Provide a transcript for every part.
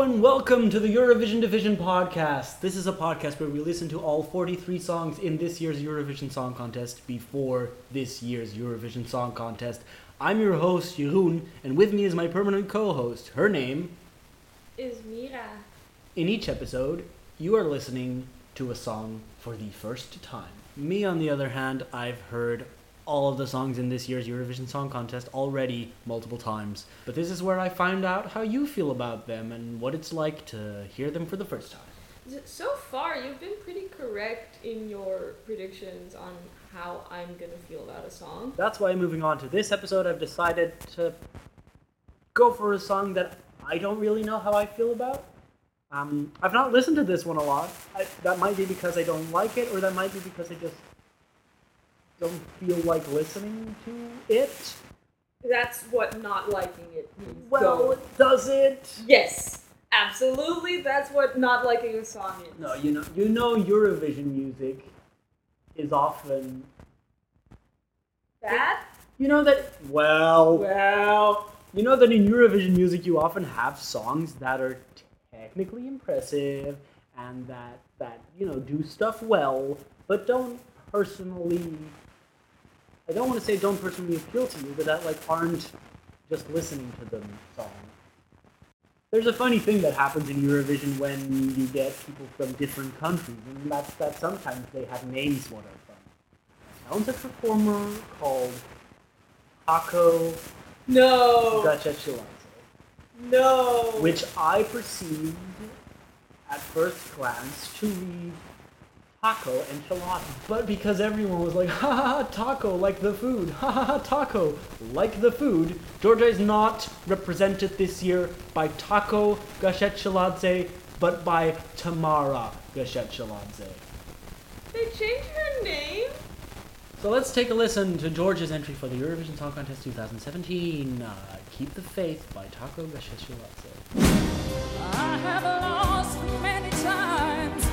and welcome to the Eurovision Division podcast. This is a podcast where we listen to all 43 songs in this year's Eurovision Song Contest before this year's Eurovision Song Contest. I'm your host, Jeroen, and with me is my permanent co host. Her name. is Mira. In each episode, you are listening to a song for the first time. Me, on the other hand, I've heard all of the songs in this year's Eurovision Song Contest already multiple times. But this is where I find out how you feel about them and what it's like to hear them for the first time. So far, you've been pretty correct in your predictions on how I'm gonna feel about a song. That's why, moving on to this episode, I've decided to go for a song that I don't really know how I feel about. Um, I've not listened to this one a lot. I, that might be because I don't like it, or that might be because I just don't feel like listening to it. That's what not liking it means. Well, though. does it? yes, absolutely. That's what not liking a song is. No, you know, you know, Eurovision music is often. Bad? You know that. Well, Well, you know that in Eurovision music, you often have songs that are technically impressive and that that you know do stuff well, but don't personally. I don't want to say don't personally appeal to you, but that like aren't just listening to them song. There's a funny thing that happens in Eurovision when you get people from different countries, and that's that sometimes they have names what are from. Talented performer called Ako no, Gachechilance, no. which I perceived at first glance to read taco and enchilada. But because everyone was like, ha ha ha, taco, like the food, ha ha ha, taco, like the food, Georgia is not represented this year by Taco Gachechiladze, but by Tamara Gachechiladze. They changed her name. So let's take a listen to Georgia's entry for the Eurovision Song Contest 2017, uh, Keep the Faith by Taco Gachechiladze. I have lost many times,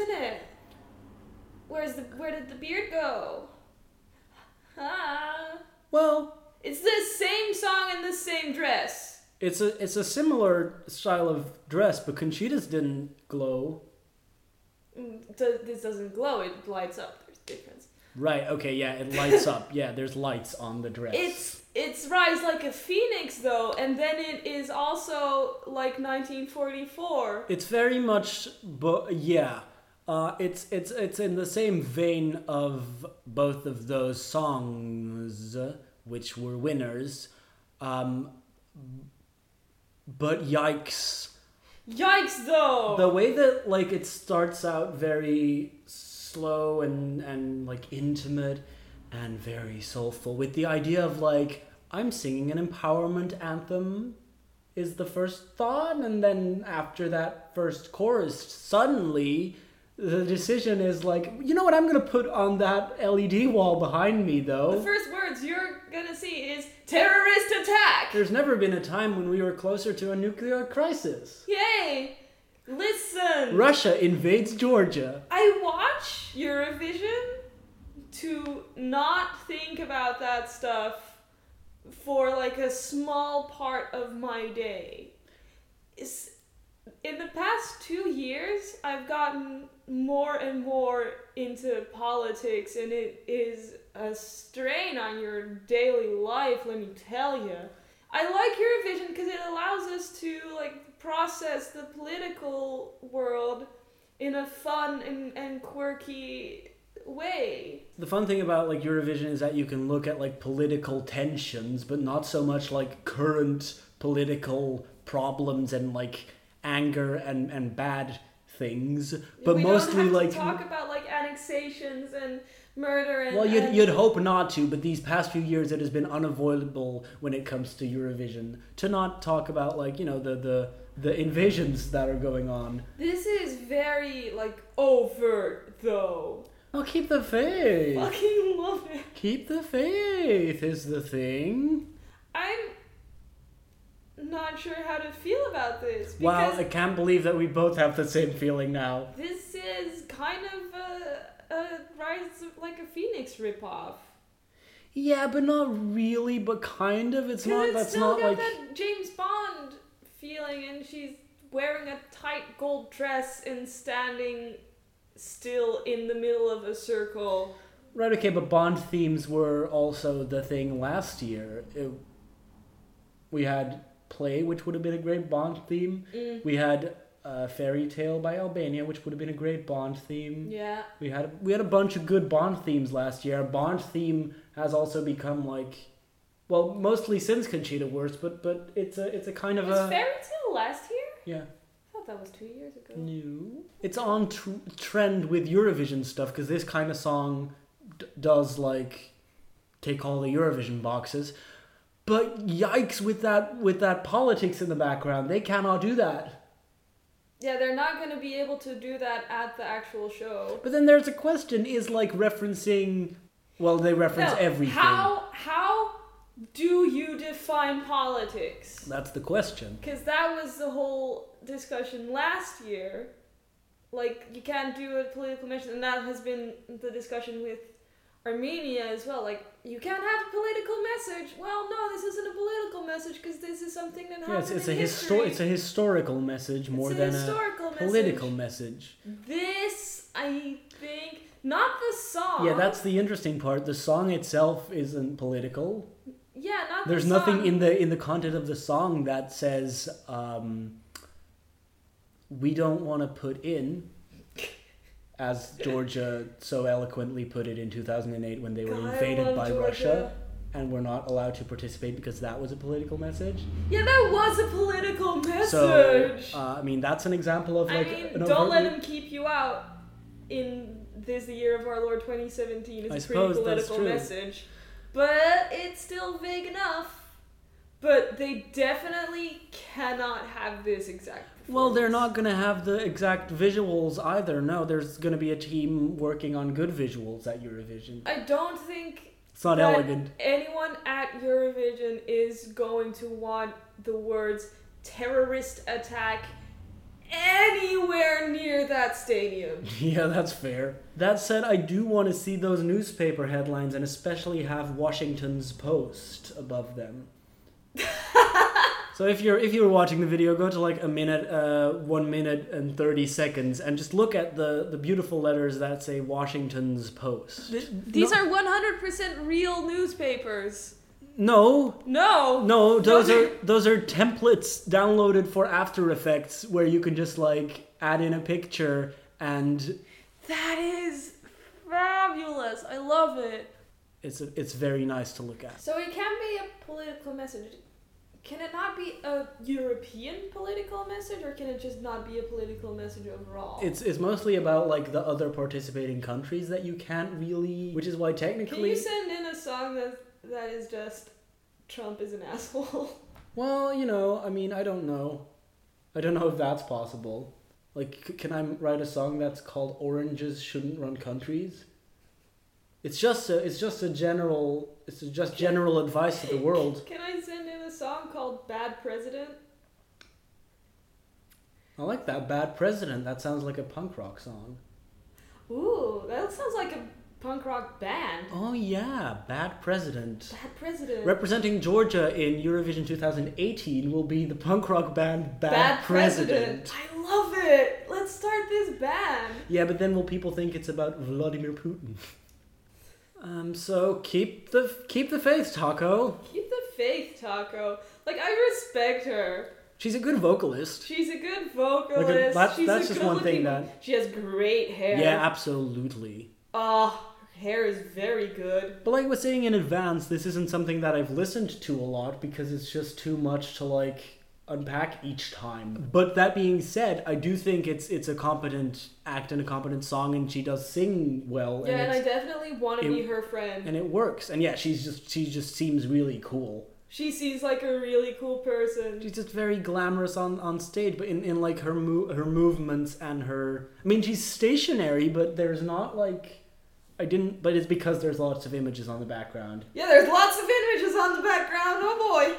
isn't it? Where's the where did the beard go? Ah. Well, It's the same song in the same dress. It's a it's a similar style of dress, but Conchita's didn't glow. Mm, This doesn't glow, it lights up. There's a difference. Right. Okay. Yeah. It lights up. Yeah. There's lights on the dress. It's it's rise like a phoenix though, and then it is also like 1944. It's very much. But yeah. Uh, it's it's it's in the same vein of both of those songs, which were winners. Um, but yikes. Yikes though. the way that like it starts out very slow and and like intimate and very soulful with the idea of like i'm singing an empowerment anthem is the first thought and then after that first chorus suddenly the decision is like you know what i'm gonna put on that led wall behind me though the first words you're gonna see is terrorist attack. there's never been a time when we were closer to a nuclear crisis Yay! Listen. russia invades georgia I watch Eurovision to not think about that stuff for like a small part of my day. In the past 2 years I've gotten more and more into politics and it is a strain on your daily life, let me tell you. I like Eurovision because it allows us to like process the political world in a fun and, and quirky way. The fun thing about like Eurovision is that you can look at like political tensions, but not so much like current political problems and like anger and and bad things, but we mostly like to talk about like annexations and murder and well, you'd, and- you'd hope not to, but these past few years it has been unavoidable when it comes to Eurovision to not talk about like you know the the the invasions that are going on. This is very like overt though. Oh, keep the faith. Fucking love it. Keep the faith is the thing. I'm not sure how to feel about this Wow, I can't believe that we both have the same feeling now. this is kind of a, a rise of like a phoenix ripoff. Yeah, but not really, but kind of. It's not. it's That's still not got like. that James Bond feeling, and she's wearing a tight gold dress and standing still in the middle of a circle. Right, okay, but Bond themes were also the thing last year. It, we had Play, which would have been a great Bond theme. Mm. We had uh, Fairy Tale by Albania, which would have been a great Bond theme. Yeah. We had we had a bunch of good Bond themes last year. Bond theme has also become like, well, mostly since Conchita Wurst, but but it's a it's a kind of Was a Fairy Tale last year? yeah. I thought that was two years ago. No. It's on tr- trend with Eurovision stuff because this kind of song d- does like take all the Eurovision boxes. But yikes with that with that politics in the background. They cannot do that. Yeah, they're not going to be able to do that at the actual show. But then there's a question is like referencing well they reference No, everything. How how do you define politics? That's the question. Because that was the whole discussion last year. Like, you can't do a political mission and that has been the discussion with Armenia as well. Like, you can't have a political message. Well, no, this isn't a political message because this is something that happened Yeah, it's, it's a in histo- it's a historical message more than historical a message. political message. This, I think, not the song. Yeah, that's the interesting part. The song itself isn't political. yeah, not the song. There's the nothing in the in the content of the song that says um, we don't want to put in, as Georgia so eloquently put it in 2008 when they were God, invaded by Georgia. Russia, and were not allowed to participate because that was a political message. Yeah, that was a political message. So uh, I mean that's an example of I like mean, don't let them keep you out in this the year of our Lord 2017 is I a pretty political message. But it's still vague enough. But they definitely cannot have this exact Well, they're not going to have the exact visuals either. No, there's going to be a team working on good visuals at Eurovision. I don't think It's not elegant. anyone at Eurovision is going to want the words terrorist attack anywhere near that stadium. Yeah, that's fair. That said, I do want to see those newspaper headlines and especially have Washington's Post above them. So if you're if you're watching the video, go to like a minute, uh, one minute and thirty seconds, and just look at the the beautiful letters that say Washington's Post. These No- are 100% real newspapers. no, No. no, those No, are those are templates downloaded for After Effects where you can just like add in a picture and That is fabulous. I love it. it's it's very nice to look at. So it can be a political message. Can it not be a European political message or can it just not be a political message overall? It's it's mostly about like the other participating countries that you can't really, which is why technically. Can you send in a song that that is just Trump is an asshole? well, you know, I mean, I don't know, I don't know if that's possible. Like, c- can I write a song that's called "Oranges Shouldn't Run Countries"? It's just a, it's just a general, it's just general advice to the world. Can I send song called Bad President? I like that "Bad President." That sounds like a punk rock song. Ooh, that sounds like a punk rock band. Oh yeah, "Bad President." Bad President. Representing Georgia in Eurovision 2018 will be the punk rock band Bad, Bad President. I love it. Let's start this band. Yeah, but then will people think it's about Vladimir Putin? Um, so keep the keep the faith, Taco. Keep faith, Taco. Like I respect her. She's a good vocalist. She's a good uh, vocalist. that's- She's that's a just one thing that- she has great hair. Yeah, absolutely. Oh, her hair is very good. But like I was saying in advance, this isn't something that I've listened to a lot because it's just too much to like unpack each time. But that being said, I do think it's it's a competent act and a competent song, and she does sing well. Yeah, and and I definitely want to be her friend. and it works. And yeah, she's just she just seems really cool. She seems like a really cool person. She's just very glamorous on, on stage, but in, in like her mo- her movements and her. I mean, she's stationary, but there's not like. I didn't, but it's because there's lots of images on the background. Yeah, there's lots of images on the background. Oh boy.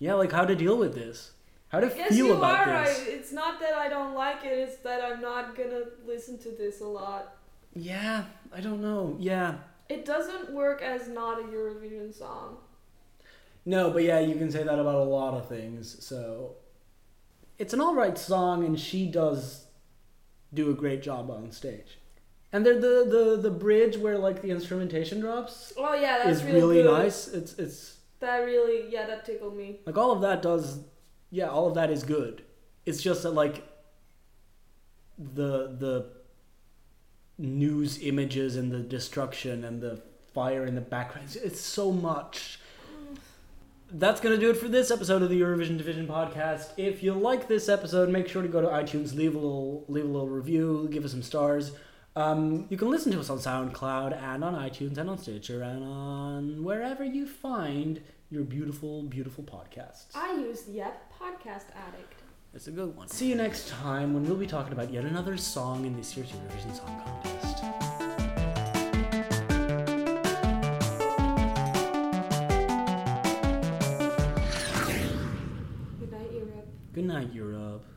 Yeah, like how to deal with this, how to Yes, feel about are this. It's not that I don't like it. It's that I'm not gonna listen to this a lot. Yeah, I don't know. Yeah, It doesn't work as not a Eurovision song. No, but yeah, you can say that about a lot of things. So, it's an all right song, and she does do a great job on stage. And there, the the the bridge where like the instrumentation drops Oh yeah, that's is real really good. nice. It's it's That really, yeah, that tickled me. like all of that does, yeah, all of that is good. It's just that like the the news images and the destruction and the fire in the background. It's so much. That's gonna do it for this episode of the Eurovision Division podcast. If you like this episode, make sure to go to iTunes, leave a little leave a little review, give us some stars. Um, you can listen to us on SoundCloud and on iTunes and on Stitcher and on wherever you find your beautiful, beautiful podcasts. I used Yep Podcast Addict. It's a good one. See you next time when we'll be talking about yet another song in this year's Eurovision Song Contest. Good night, Europe.